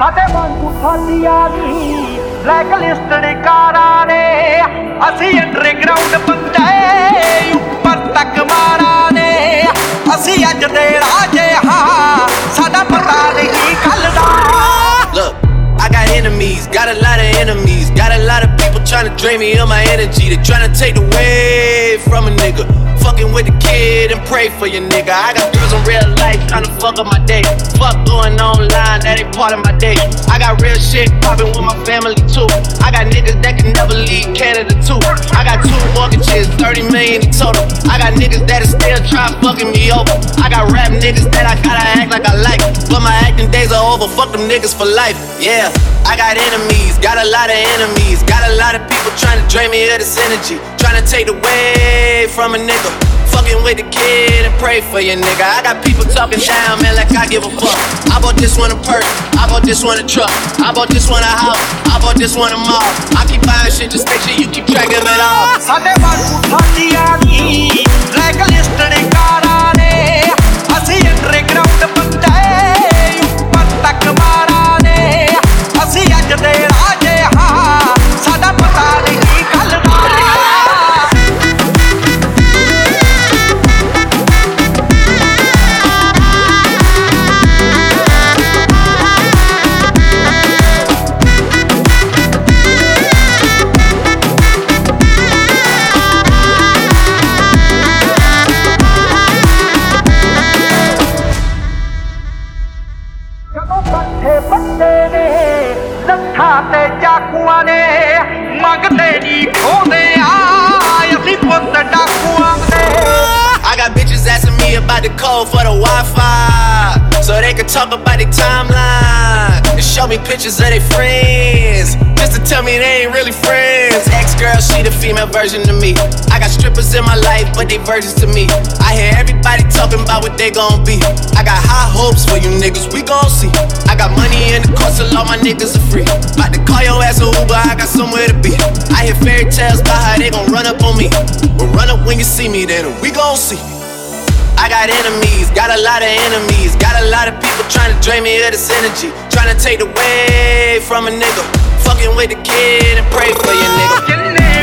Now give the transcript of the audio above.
ਖਾਂਦੀਆਂ ਨੀ black listed ਕਾਰਾਂ ਨੇ ਅਸੀਂ ਅੰਡਰਗਰਾਉਂਡ ਬੰਦੇ ਉੱਪਰ ਤੱਕ ਮਾਰਾਂ ਨੇ ਅਸੀਂ ਅੱਜ ਦੇ ਰਾਜੇ ਹਾਂ ਸਾਡਾ ਪਤਾ ਨਹੀਂ ਕੱਲ ਦਾ Look, I got enemies, got a lot of enemies, got a lot of people trying to drain me of my energy. And pray for your nigga. I got girls in real life trying to fuck up my day. Fuck going online, that ain't part of my day. I got real shit popping with my family too. I got niggas that can never leave Canada too. I got two mortgages, 30 million in total. I got niggas that is still trying fucking me over. I got rap niggas that I gotta act like I like. But my acting days are over, fuck them niggas for life. Yeah, I got enemies, got a lot of enemies. Got a lot of people trying to drain me of this energy. Trying to take away from a nigga. Fucking with the kid and pray for your nigga. I got people talking down, man, like I give a fuck. I bought this one a purse, I bought this one a truck, I bought this one a house, I bought this one a mall. I keep buying shit, just make sure you keep track of it all. ਤੇ ਜਾਕੂਆਂ ਨੇ ਮੰਗਦੇ ਨਹੀਂ ਖੋਦੇ ਆ ਅਸੀਂ ਪੁੱਤ ਡਾਕੂਆਂ ਦੇ I got bitches asking me about the code for the Wi-Fi, so they can talk about their timeline and show me pictures of their friends, just to tell me they ain't really friends. Ex-girl, she the female version of me. I got strippers in my life, but they virgins to me. I hear everybody talking about what they gon' be. I got high hopes for you niggas, we gon' see. I got money in the course, so all my niggas are free. About to call your ass a Uber, I got somewhere to be. I hear fairy tales about how they gon' run up on me, but run up when you see me, then we gon' see. I got enemies, got a lot of enemies, got a lot of people trying to drain me of this energy, trying to take away from a nigga. Fucking with the kid and pray for your nigga.